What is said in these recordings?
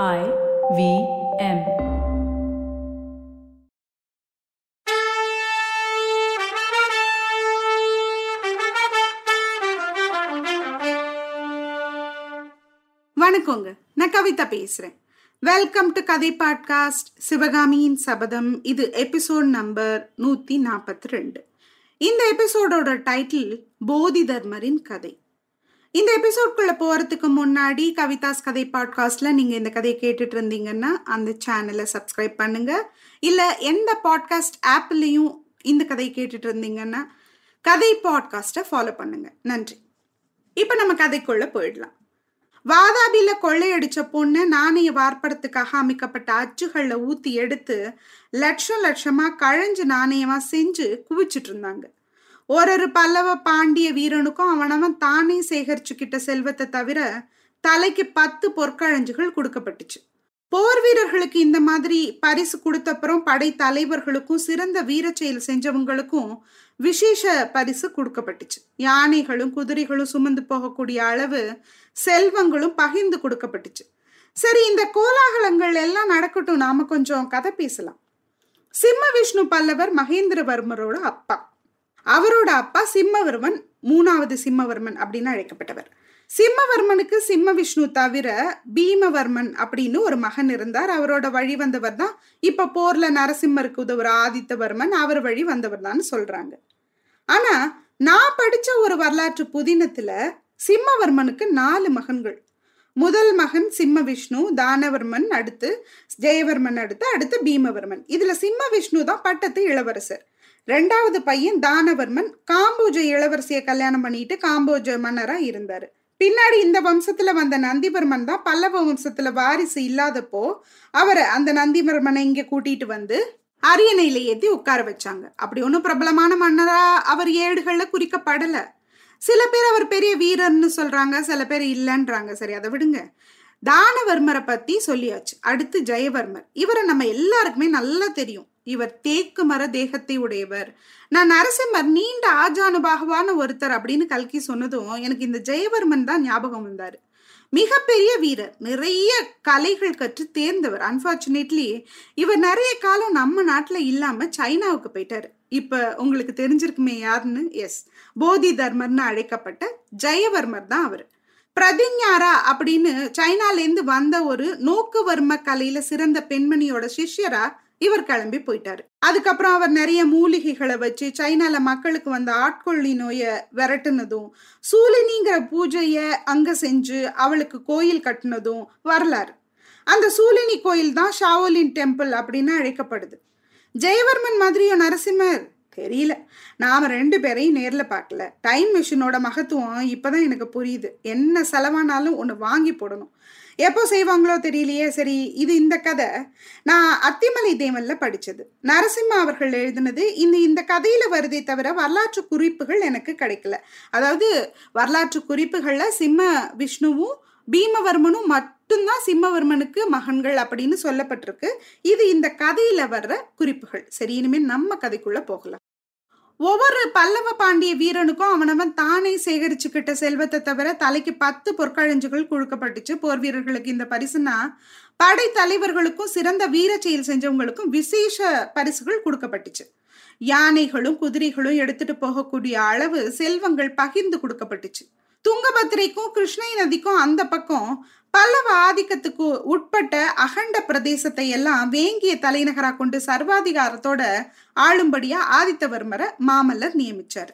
I V M. வணக்கங்க. நான் கவிதா பேசுறேன். வெல்கம் டு கதை பாட்காஸ்ட் சிவகாமியின் சபதம் இது எபிசோட் நம்பர் நூத்தி நாற்பத்தி ரெண்டு. இந்த எபிசோடோட டைட்டில் போதி தர்மரின் கதை. இந்த எபிசோட்குள்ள போறதுக்கு முன்னாடி கவிதாஸ் கதை பாட்காஸ்ட்ல நீங்க இந்த கதையை கேட்டுட்டு இருந்தீங்கன்னா அந்த சேனலை சப்ஸ்கிரைப் பண்ணுங்க. இல்ல எந்த பாட்காஸ்ட் ஆப்லயும் இந்த கதையை கேட்டுட்டு இருந்தீங்கன்னா கதை பாட்காஸ்ட்டை ஃபாலோ பண்ணுங்க. நன்றி. இப்போ நம்ம கதைக்குள்ள போயிடலாம். வாதாபியில கொள்ளையடிச்ச பொண்ணு நாணய வார்ப்படத்துக்காக அமைக்கப்பட்ட அச்சுகளில் ஊத்தி எடுத்து லட்சம் லட்சமா கழஞ்சு நாணயமா செஞ்சு குவிச்சிட்டு இருந்தாங்க ஒரு ஒரு பல்லவ பாண்டிய வீரனுக்கும் அவனவன் தானே சேகரிச்சுக்கிட்ட செல்வத்தை தவிர தலைக்கு பத்து பொற்கழஞ்சுகள் கொடுக்கப்பட்டுச்சு. போர் வீரர்களுக்கு இந்த மாதிரி பரிசு கொடுத்தப்புறம் படை தலைவர்களுக்கும் சிறந்த வீர செயல் செஞ்சவங்களுக்கும் விசேஷ பரிசு கொடுக்கப்பட்டுச்சு. யானைகளும் குதிரைகளும் சுமந்து போகக்கூடிய அளவு செல்வங்களும் பகிர்ந்து கொடுக்கப்பட்டுச்சு. சரி இந்த கோலாகலங்கள் எல்லாம் நடக்கட்டும் நாம கொஞ்சம் கதை பேசலாம். சிம்ம விஷ்ணு பல்லவர் மகேந்திரவர்மரோட அப்பா. அவரோட அப்பா சிம்மவர்மன் மூணாவது சிம்மவர்மன் அப்படின்னு அழைக்கப்பட்டவர். சிம்மவர்மனுக்கு சிம்ம விஷ்ணு தவிர பீமவர்மன் அப்படின்னு ஒரு மகன் இருந்தார். அவரோட வழி வந்தவர் தான் இப்ப போர்ல நரசிம்மருக்கு உதவுற ஆதித்தவர்மன் அவர் வழி வந்தவர் தான் சொல்றாங்க. ஆனா நான் படிச்ச ஒரு வரலாற்று புதினத்துல சிம்மவர்மனுக்கு நாலு மகன்கள். முதல் மகன் சிம்ம விஷ்ணு தானவர்மன் அடுத்து ஜெயவர்மன் அடுத்து அடுத்து பீமவர்மன். இதுல சிம்ம விஷ்ணு தான் பட்டத்து இளவரசர். ரெண்டாவது பையன் தானவர்மன். காம்போஜ இளவரசியை கல்யாணம் பண்ணிட்டு காம்போஜ மன்னரா இருந்தாரு. பின்னாடி இந்த வம்சத்துல வந்த நந்திவர்மன் தான் பல்லவ வம்சத்துல வாரிசு இல்லாதப்போ அவரை அந்த நந்திவர்மனை இங்க கூட்டிட்டு வந்து அரியணையில ஏத்தி உட்கார வச்சாங்க. அப்படி ஒன்றும் பிரபலமான மன்னரா அவர் ஏடுகள்ல குறிக்கப்படல. சில பேர் அவர் பெரிய வீரர்னு சொல்றாங்க சில பேர் இல்லைன்றாங்க. சரி அதை விடுங்க. தானவர்மரை பத்தி சொல்லியாச்சு. அடுத்து ஜெயவர்மர். இவரை நம்ம எல்லாருக்குமே நல்லா தெரியும். இவர் தேக்கு மர தேகத்தை உடையவர். நான் நரசிம்மர் நீண்ட ஆஜானுபாகவான ஒருத்தர் அப்படின்னு கல்கி சொன்னதும் எனக்கு இந்த ஜெயவர்மன் தான் ஞாபகம் வந்தாரு. மிகப்பெரிய வீரர் நிறைய கலைகள் கற்று தேர்ந்தவர். அன்பார்ச்சுனேட்லி இவர் நிறைய காலம் நம்ம நாட்டில் இல்லாம சைனாவுக்கு போயிட்டாரு. இப்ப உங்களுக்கு தெரிஞ்சிருக்குமே யாருன்னு? எஸ் போதி தர்மர்னு அழைக்கப்பட்ட ஜெயவர்மர் தான் அவர். பிரதிஞாரா அப்படின்னு சைனாலேருந்து வந்த ஒரு நோக்குவர்ம கலையில சிறந்த பெண்மணியோட சிஷ்யரா இவர் கிளம்பி போயிட்டாரு. அதுக்கப்புறம் அவர் நிறைய மூலிகைகளை வச்சு சைனால மக்களுக்கு வந்த ஆட்கொள்ளி நோயை விரட்டுனதும் சூலினிங்கிற பூஜைய அங்க செஞ்சு அவளுக்கு கோயில் கட்டினதும் வரலாறு. அந்த சூலினி கோயில் தான் ஷாவோலின் டெம்பிள் அப்படின்னு அழைக்கப்படுது. ஜெயவர்மன் மாதிரியும் நரசிம்மர் தெரியல. நாம் ரெண்டு பேரையும் நேரில் பார்க்கல. டைம் மிஷினோட மகத்துவம் இப்பதான் எனக்கு புரியுது. என்ன செலவானாலும் ஒன்று வாங்கி போடணும். எப்போ செய்வாங்களோ தெரியலையே. சரி இது இந்த கதை. நான் அத்திமலை தேவனில் படித்தது நரசிம்ம அவர்கள் எழுதினது இந்த இந்த கதையில் வருதே தவிர வரலாற்று குறிப்புகள் எனக்கு கிடைக்கல. அதாவது வரலாற்று குறிப்புகளில் சிம்ம விஷ்ணுவும் பீமவர்மனும் மட்டும்தான் சிம்மவர்மனுக்கு மகன்கள் அப்படின்னு சொல்லப்பட்டிருக்கு. இது இந்த கதையில வர்ற குறிப்புகள். சரி இனிமேல் நம்ம கதைக்குள்ள போகலாம். ஒவ்வொரு பல்லவ பாண்டிய வீரனுக்கும் அவனவன் தானே சேகரிச்சுக்கிட்ட செல்வத்தை தவிர தலைக்கு பத்து பொற்கழஞ்சுகள் கொடுக்கப்பட்டுச்சு. போர் வீரர்களுக்கு இந்த பரிசுனா படை தலைவர்களுக்கும் சிறந்த வீர செயல் செஞ்சவங்களுக்கும் விசேஷ பரிசுகள் கொடுக்கப்பட்டுச்சு. யானைகளும் குதிரைகளும் எடுத்துட்டு போகக்கூடிய அளவு செல்வங்கள் பகிர்ந்து கொடுக்கப்பட்டுச்சு. துங்கபத்திரைக்கும் கிருஷ்ணை நதிக்கும் அந்த பக்கம் பல்லவ ஆதிக்கத்துக்கு உட்பட்ட அகண்ட பிரதேசத்தை எல்லாம் வேங்கிய தலைநகரா கொண்டு சர்வாதிகாரத்தோட ஆளும்படியா ஆதித்தவர்மரை மாமல்லர் நியமிச்சார்.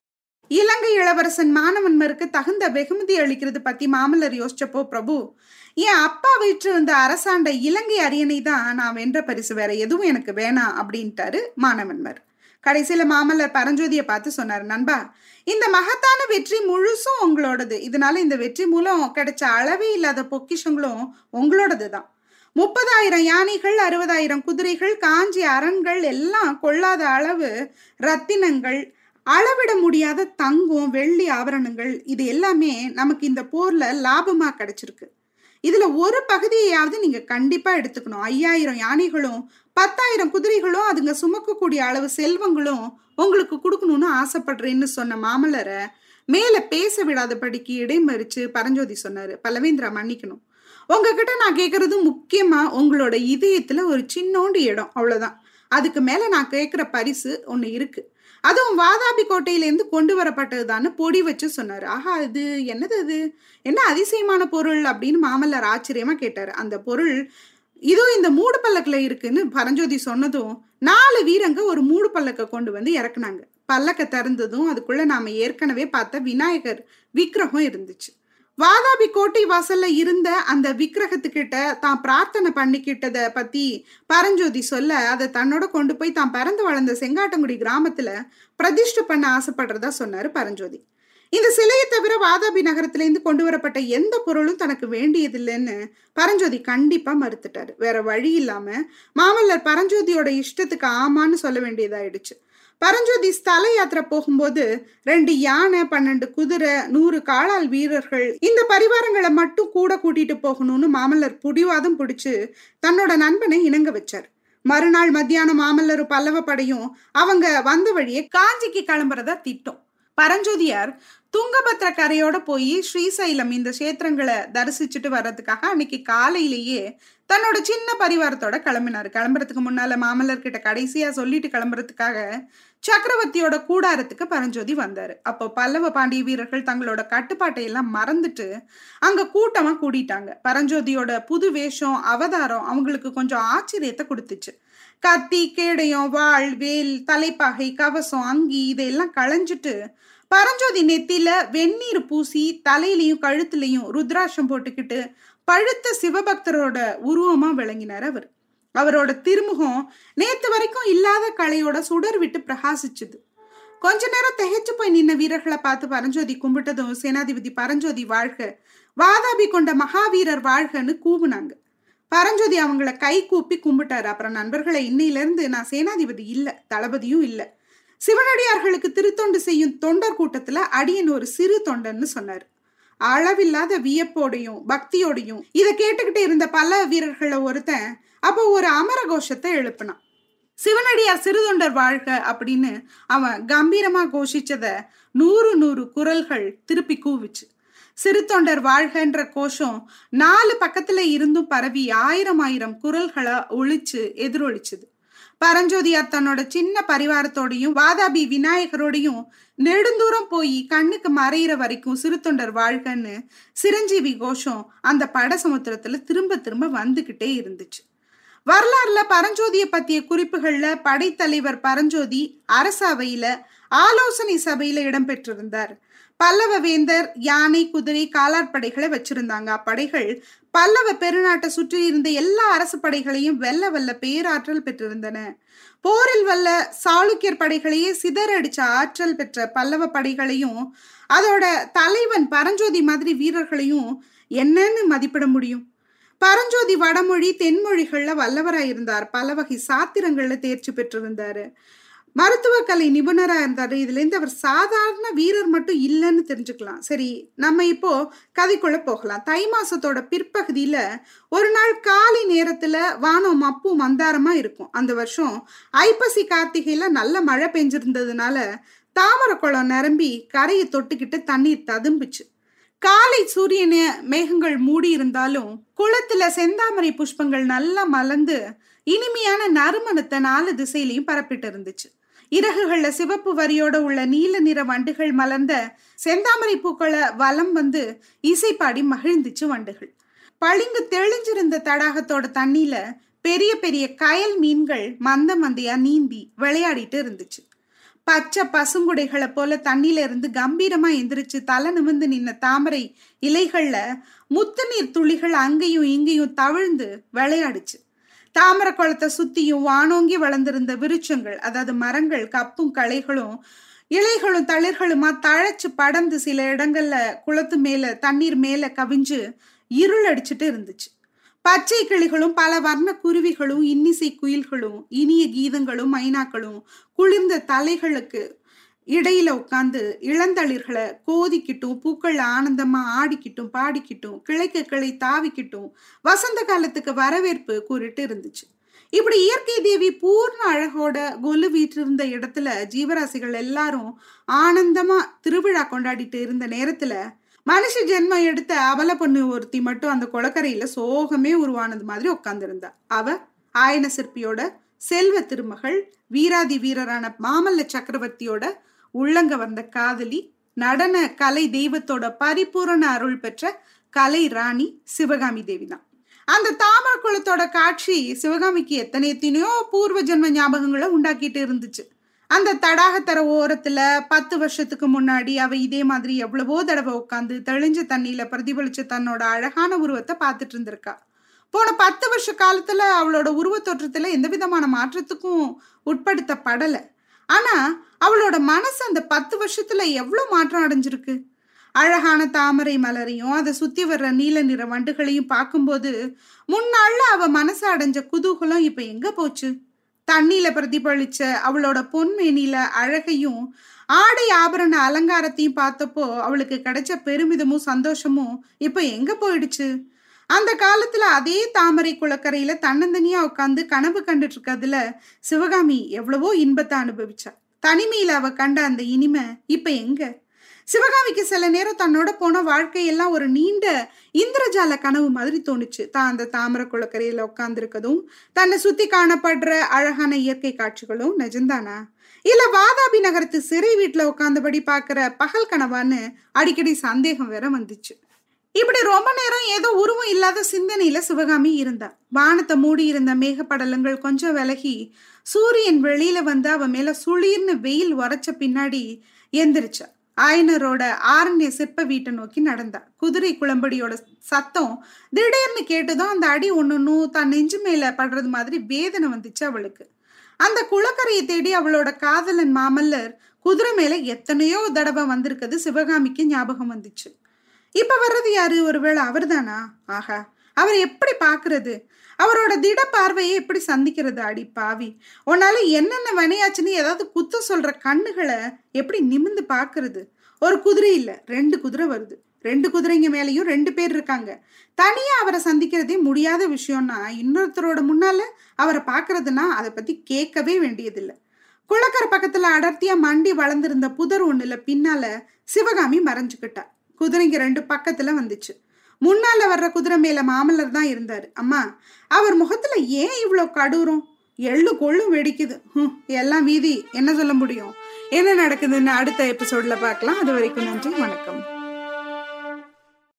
இலங்கை இளவரசன் மாணவன்மருக்கு தகுந்த வெகுமதி அளிக்கிறது பத்தி மாமல்லர் யோசிச்சப்போ பிரபு என் அப்பா வீட்டு வந்த அரசாண்ட இலங்கை அரியணை தான் நான் வென்ற பரிசு வேற எதுவும் எனக்கு வேணாம் அப்படின்ட்டாரு மாணவன்மர் கடைசியில மாமல்லர் பரஞ்சோதியை பார்த்து சொன்னார் நண்பா இந்த மகத்தான வெற்றி முழுசும் உங்களோடது. இதனால இந்த வெற்றி மூலம் கிடைச்ச அளவே இல்லாத பொக்கிஷங்களும் உங்களோடது தான் முப்பதாயிரம் யானைகள் அறுபதாயிரம் குதிரைகள் காஞ்சி அரண்கள் எல்லாம் கொள்ளாத அளவு ரத்தினங்கள் அளவிட முடியாத தங்கம் வெள்ளி ஆபரணங்கள் இது எல்லாமே நமக்கு இந்த போர்ல லாபமா கிடைச்சிருக்கு. இதுல ஒரு பகுதியையாவது நீங்க கண்டிப்பா எடுத்துக்கணும். ஐயாயிரம் யானைகளும் பத்தாயிரம் குதிரைகளும் அதுங்க சுமக்கக்கூடிய அளவு செல்வங்களும் உங்களுக்கு கொடுக்கணும்னு ஆசைப்படுறேன்னு சொன்ன மாமல்லரை மேல பேச விடாதபடிக்கு இடைமறிச்சு பரஞ்சோதி சொன்னாரு. பல்லவேந்திரா மன்னிக்கணும். உங்ககிட்ட நான் கேட்கறது முக்கியமா உங்களோட இதயத்துல ஒரு சின்னோண்டு இடம். அவ்வளவுதான். அதுக்கு மேல நான் கேட்கிற பரிசு ஒன்று இருக்கு. அதுவும் வாதாபி கோட்டையிலேருந்து கொண்டு வரப்பட்டதுதான்னு பொடி வச்சு சொன்னாரு. ஆஹா இது என்னது அது என்ன அதிசயமான பொருள் அப்படின்னு மாமல்லர் ஆச்சரியமா கேட்டாரு. அந்த பொருள் இதோ இந்த மூடு பல்லக்கில் இருக்குன்னு பரஞ்சோதி சொன்னதும் நாலு வீரங்க ஒரு மூடு பல்லக்க கொண்டு வந்து இறக்குனாங்க. பல்லக்க திறந்ததும் அதுக்குள்ள நாம ஏற்கனவே பார்த்த விநாயகர் விக்கிரகம் இருந்துச்சு. வாதாபி கோட்டை வாசல்ல இருந்த அந்த விக்கிரகத்துக்கிட்ட தான் பிரார்த்தனை பண்ணிக்கிட்டத பத்தி பரஞ்சோதி சொல்ல அதை தன்னோட கொண்டு போய் தான் பிறந்து வளர்ந்த செங்காட்டங்குடி கிராமத்துல பிரதிஷ்டை பண்ண ஆசைப்படுறதா சொன்னாரு பரஞ்சோதி. இந்த சிலையை தவிர வாதாபி நகரத்திலேருந்து கொண்டு வரப்பட்ட எந்த பொருளும் தனக்கு வேண்டியதில்லைன்னு பரஞ்சோதி கண்டிப்பா மறுத்துட்டாரு. வேற வழி இல்லாம மாமல்லர் பரஞ்சோதியோட இஷ்டத்துக்கு ஆமான்னு சொல்ல வேண்டியதாயிடுச்சு. பரஞ்சோதி ஸ்தல யாத்திரை போகும்போது ரெண்டு யானை பன்னெண்டு குதிரை நூறு காலால் வீரர்கள் இந்த பரிவாரங்களை மட்டும் கூட கூட்டிட்டு போகணும்னு மாமல்லர் புடிவாதம் பிடிச்சு தன்னோட நண்பனை இணங்க வச்சார். மறுநாள் மத்தியானம் மாமல்லர் பல்லவ படையும் அவங்க வந்த வழியே காஞ்சிக்கு கிளம்புறதா திட்டம். பரஞ்சோதியார் துங்கபத்ர கரையோட போய் ஸ்ரீசைலம் இந்த கஷேத்திரங்களை தரிசிச்சுட்டு வர்றதுக்காக அன்னைக்கு காலையிலேயே தன்னோட சின்ன பரிவாரத்தோட கிளம்பினாரு. கிளம்புறதுக்கு முன்னால மாமல்லர்கிட்ட கடைசியா சொல்லிட்டு கிளம்புறதுக்காக சக்கரவர்த்தியோட கூடாரத்துக்கு பரஞ்சோதி வந்தாரு. அப்போ பல்லவ பாண்டிய வீரர்கள் தங்களோட கட்டுப்பாட்டை எல்லாம் மறந்துட்டு அங்க கூட்டமா கூடிட்டாங்க. பரஞ்சோதியோட புது வேஷம் அவதாரம் அவங்களுக்கு கொஞ்சம் ஆச்சரியத்தை கொடுத்துச்சு. கத்தி கேடயம் வாழ் வேல் தலைப்பாகை கவசம் அங்கி இதையெல்லாம் களைஞ்சிட்டு பரஞ்சோதி நெத்தியில வெந்நீர் பூசி தலையிலையும் கழுத்துலையும் ருத்ராட்சம் போட்டுக்கிட்டு பழுத்த சிவபக்தரோட உருவமா விளங்கினார் அவர். அவரோட திருமுகம் நேத்து வரைக்கும் இல்லாத கலையோட சுடர் விட்டு பிரகாசிச்சுது. கொஞ்ச நேரம் திகைச்சு போய் நின்ன வீரர்களை பார்த்து பரஞ்சோதி கும்பிட்டதும் சேனாதிபதி பரஞ்சோதி வாழ்க வாதாபி கொண்ட மகாவீரர் வாழ்கன்னு கூவுனாங்க. பரஞ்சோதி அவங்கள கை கூப்பி கும்பிட்டாரு. அப்புறம் நண்பர்களை இன்னையில இருந்து நான் சேனாதிபதி இல்ல தளபதியும் இல்லை. சிவனடியார்களுக்கு திருத்தொண்டு செய்யும் தொண்டர் கூட்டத்துல அடியன் ஒரு சிறு தொண்டன்னு சொன்னார். அளவில்லாத வியப்போடையும் பக்தியோடையும் இதை கேட்டுக்கிட்டு இருந்த பல வீரர்களை ஒருத்தன் அப்போ ஒரு அமர கோஷத்தை எழுப்பினான். சிவனடியார் சிறுதொண்டர் வாழ்க அப்படின்னு அவன் கம்பீரமா கோஷிச்சத நூறு நூறு குரல்கள் திருப்பி கூவிச்சு. சிறு தொண்டர் வாழ்கன்ற கோஷம் நாலு பக்கத்துல இருந்தும் பரவி ஆயிரம் ஆயிரம் குரல்களை ஒழிச்சு எதிரொலிச்சுது. பரஞ்சோதியார் தன்னோட சின்ன பரிவாரத்தோடையும் வாதாபி விநாயகரோடையும் நெடுந்தூரம் போய் கண்ணுக்கு மறையிற வரைக்கும் சிறுத்தொண்டர் வாழ்கன்னு சிரஞ்சீவி கோஷம் அந்த பட சமுத்திரத்துல திரும்ப திரும்ப வந்துகிட்டே இருந்துச்சு. வரலாறுல பரஞ்சோதிய பத்திய குறிப்புகள்ல படைத்தலைவர் பரஞ்சோதி அரசவையில ஆலோசனை சபையில இடம்பெற்றிருந்தார். பல்லவ வேந்தர் யானை குதிரை காலாட்படைகளை வச்சிருந்தாங்க. அப்படைகள் பல்லவ பெருநாட்டை சுற்றி இருந்த எல்லா அரசு படைகளையும் வெல்ல வல்ல பேராற்றல் பெற்றிருந்தன. போரில் வல்ல சாளுக்கியர் படைகளையே சிதறடிச்ச ஆற்றல் பெற்ற பல்லவ படைகளையும் அதோட தலைவன் பரஞ்சோதி மாதிரி வீரர்களையும் என்னன்னு மதிப்பிட முடியும். பரஞ்சோதி வடமொழி தென்மொழிகள்ல வல்லவராயிருந்தார். பல வகை சாத்திரங்கள்ல தேர்ச்சி பெற்றிருந்தாரு. மருத்துவ கலை நிபுணரா இதுலேருந்து அவர் சாதாரண வீரர் மட்டும் இல்லைன்னு தெரிஞ்சுக்கலாம். சரி நம்ம இப்போ கதைக்குள்ள போகலாம். தை மாசத்தோட பிற்பகுதியில் ஒரு நாள் காலை நேரத்தில் வானம் மப்பு மந்தாரமா இருக்கும். அந்த வருஷம் ஐப்பசி கார்த்திகையில் நல்ல மழை பெஞ்சிருந்ததுனால தாமரை குளம் நிரம்பி கரையை தொட்டுக்கிட்டு தண்ணீர் ததும்பிச்சு. காலை சூரியனை மேகங்கள் மூடி இருந்தாலும் குளத்துல செந்தாமரை புஷ்பங்கள் நல்லா மலர்ந்து இனிமையான நறுமணத்தை நாலு திசையிலையும் பரப்பிட்டு இருந்துச்சு. இறகுகள்ல சிவப்பு வரியோட உள்ள நீல நிற வண்டுகள் மலர்ந்த செந்தாமரை பூக்களை வலம் வந்து இசைப்பாடி மகிழ்ந்துச்சு வண்டுகள். பளிங்கு தெளிஞ்சிருந்த தடாகத்தோட தண்ணியில பெரிய பெரிய கயல் மீன்கள் மந்த மந்தையா நீந்தி விளையாடிட்டு இருந்துச்சு. பச்சை பசுங்குடைகளை போல தண்ணியில இருந்து கம்பீரமா எந்திரிச்சு தலை நிமிந்து நின்ன தாமரை இலைகள்ல முத்து நீர் துளிகள் அங்கேயும் இங்கேயும் தவிழ்ந்து விளையாடுச்சு. தாமரை குளத்தை சுத்தியும் வானோங்கி வளர்ந்திருந்த விருட்சங்கள் அதாவது மரங்கள் கப்பும் களைகளும் இலைகளும் தளிர்களுமா தழைச்சு படந்து சில இடங்கள்ல குளத்து மேல தண்ணீர் மேல கவிஞ்சு இருள் அடிச்சுட்டு இருந்துச்சு. பச்சை கிளிகளும் பல வர்ண குருவிகளும் இன்னிசை குயில்களும் இனிய கீதங்களும் மைனாக்களும் குளிர்ந்த தலைகளுக்கு இடையில உட்காந்து இளந்தளிர்களை கோதிக்கிட்டும் பூக்கள் ஆனந்தமா ஆடிக்கிட்டும் பாடிக்கிட்டும் கிளைக்க கிளை தாவிக்கிட்டும் வசந்த காலத்துக்கு வரவேற்பு கூறிட்டு இருந்துச்சு. இப்படி இயற்கை தேவி பூர்ண அழகோட கொலு வீற்றிருந்த இடத்துல ஜீவராசிகள் எல்லாரும் ஆனந்தமா திருவிழா கொண்டாடிட்டு இருந்த நேரத்துல மனுஷ ஜென்மம் எடுத்த அவல பொண்ணு ஒருத்தி மட்டும் அந்த குளக்கரையில சோகமே உருவானது மாதிரி உட்காந்துருந்தா அவ ஆயன சிற்பியோட செல்வ திருமகள் வீராதி வீரரான மாமல்ல சக்கரவர்த்தியோட உள்ளங்க வந்த காதலி நடன கலை தெய்வத்தோட பரிபூரண அருள் பெற்ற கலை ராணி சிவகாமி தேவி தான் அந்த தாமர குளத்தோட காட்சி சிவகாமிக்கு எத்தனை எத்தனையோ பூர்வ ஜென்ம ஞாபகங்களை உண்டாக்கிட்டு இருந்துச்சு. அந்த தடாகத்தர ஓரத்துல பத்து வருஷத்துக்கு முன்னாடி அவ இதே மாதிரி எவ்வளவோ தடவை உட்காந்து தெளிஞ்ச தண்ணியில பிரதிபலிச்ச தன்னோட அழகான உருவத்தை பார்த்துட்டு இருந்திருக்கா. போன பத்து வருஷ காலத்துல அவளோட உருவ தோற்றத்துல எந்த விதமான மாற்றத்துக்கும் உட்படுத்தப்படலை. ஆனா அவளோட மனசு அந்த பத்து வருஷத்துல எவ்வளவு மாற்றம் அடைஞ்சிருக்கு? அழகான தாமரை மலரையும் அதை சுத்தி வர்ற நீல நிற வண்டுகளையும் பார்க்கும்போது முன்னாள்ல அவ மனசு அடைஞ்ச குதூகலம் இப்ப எங்க போச்சு? தண்ணியில பிரதிபலிச்ச அவளோட பொன்மேனில அழகையும் ஆடை ஆபரண அலங்காரத்தையும் பார்த்தப்போ அவளுக்கு கிடைச்ச பெருமிதமும் சந்தோஷமும் இப்ப எங்க போயிடுச்சு? அந்த காலத்துல அதே தாமரை குளக்கரையில தன்னந்தனியா உட்காந்து கனவு கண்டுட்டு இருக்கிறதுல சிவகாமி எவ்வளவோ இன்பத்தை அனுபவிச்சா. தனிமையில அவ கண்ட அந்த இனிமை இப்ப எங்க? சிவகாமிக்கு சில நேரம் தன்னோட போன வாழ்க்கையெல்லாம் ஒரு நீண்ட இந்திரஜால கனவு மாதிரி தோணுச்சு. தான் அந்த தாமர குளக்கரையில உட்காந்துருக்கதும் தன்னை சுத்தி காணப்படுற அழகான இயற்கை காட்சிகளும் நிஜம்தானா? இல்ல வாதாபி நகரத்து சிறை வீட்டுல உட்காந்தபடி பாக்குற பகல் கனவான்னு அடிக்கடி சந்தேகம் வேற வந்துச்சு. இப்படி ரொம்ப நேரம் ஏதோ உருவம் இல்லாத சிந்தனையில சிவகாமி இருந்தா. வானத்தை மூடி இருந்த மேகப்படலங்கள் கொஞ்சம் விலகி சூரியன் வெளியில வந்து அவ மேல சுளீர்னு வெயில் உரைச்ச பின்னாடி எந்திரிச்சா. ஆயனரோட ஆரண்ய சிற்ப வீட்டை நோக்கி நடந்தா. குதிரை குளம்படியோட சத்தம் திடீர்னு கேட்டதும் அந்த அடி ஒன்னொன்னும் தன் நெஞ்சு மேல படுறது மாதிரி வேதனை வந்துச்சு அவளுக்கு. அந்த குளக்கரையை தேடி அவளோட காதலன் மாமல்லர் குதிரை மேல எத்தனையோ தடவை வந்திருக்கிறது சிவகாமிக்கு ஞாபகம் வந்துச்சு. இப்ப வர்றது யாரு? ஒருவேளை அவர் தானா ஆஹா அவர் எப்படி பாக்குறது? அவரோட திட பார்வையை எப்படி சந்திக்கிறது அடி பாவி? உன்னால என்னென்ன வினையாச்சுன்னு ஏதாவது குத்த சொல்ற கண்ணுகளை எப்படி நிமிந்து பாக்குறது? ஒரு குதிரை இல்ல ரெண்டு குதிரை வருது. ரெண்டு குதிரைங்க மேலேயும் ரெண்டு பேர் இருக்காங்க. தனியா அவரை சந்திக்கிறதே முடியாத விஷயம்னா இன்னொருத்தரோட முன்னால அவரை பாக்குறதுன்னா அதை பத்தி கேட்கவே வேண்டியதில்லை. குளக்கரை பக்கத்துல அடர்த்தியா மண்டி வளர்ந்திருந்த புதர் ஒண்ணுல பின்னால சிவகாமி மறைஞ்சுக்கிட்டா. குதிரைங்க ரெண்டு பக்கத்துல வந்துச்சு. முன்னால வர்ற குதிரை மேல மாமல்லர் தான் இருந்தாரு. அம்மா அவர் முகத்துல ஏன் இவ்வளோ கடூரம்? எள்ளு கொள்ளும் வெடிக்குது. ம் எல்லாம் வீதி என்ன சொல்ல முடியும்? என்ன நடக்குதுன்னு அடுத்த எபிசோட்ல பார்க்கலாம். அது வரைக்கும் நன்றி வணக்கம்.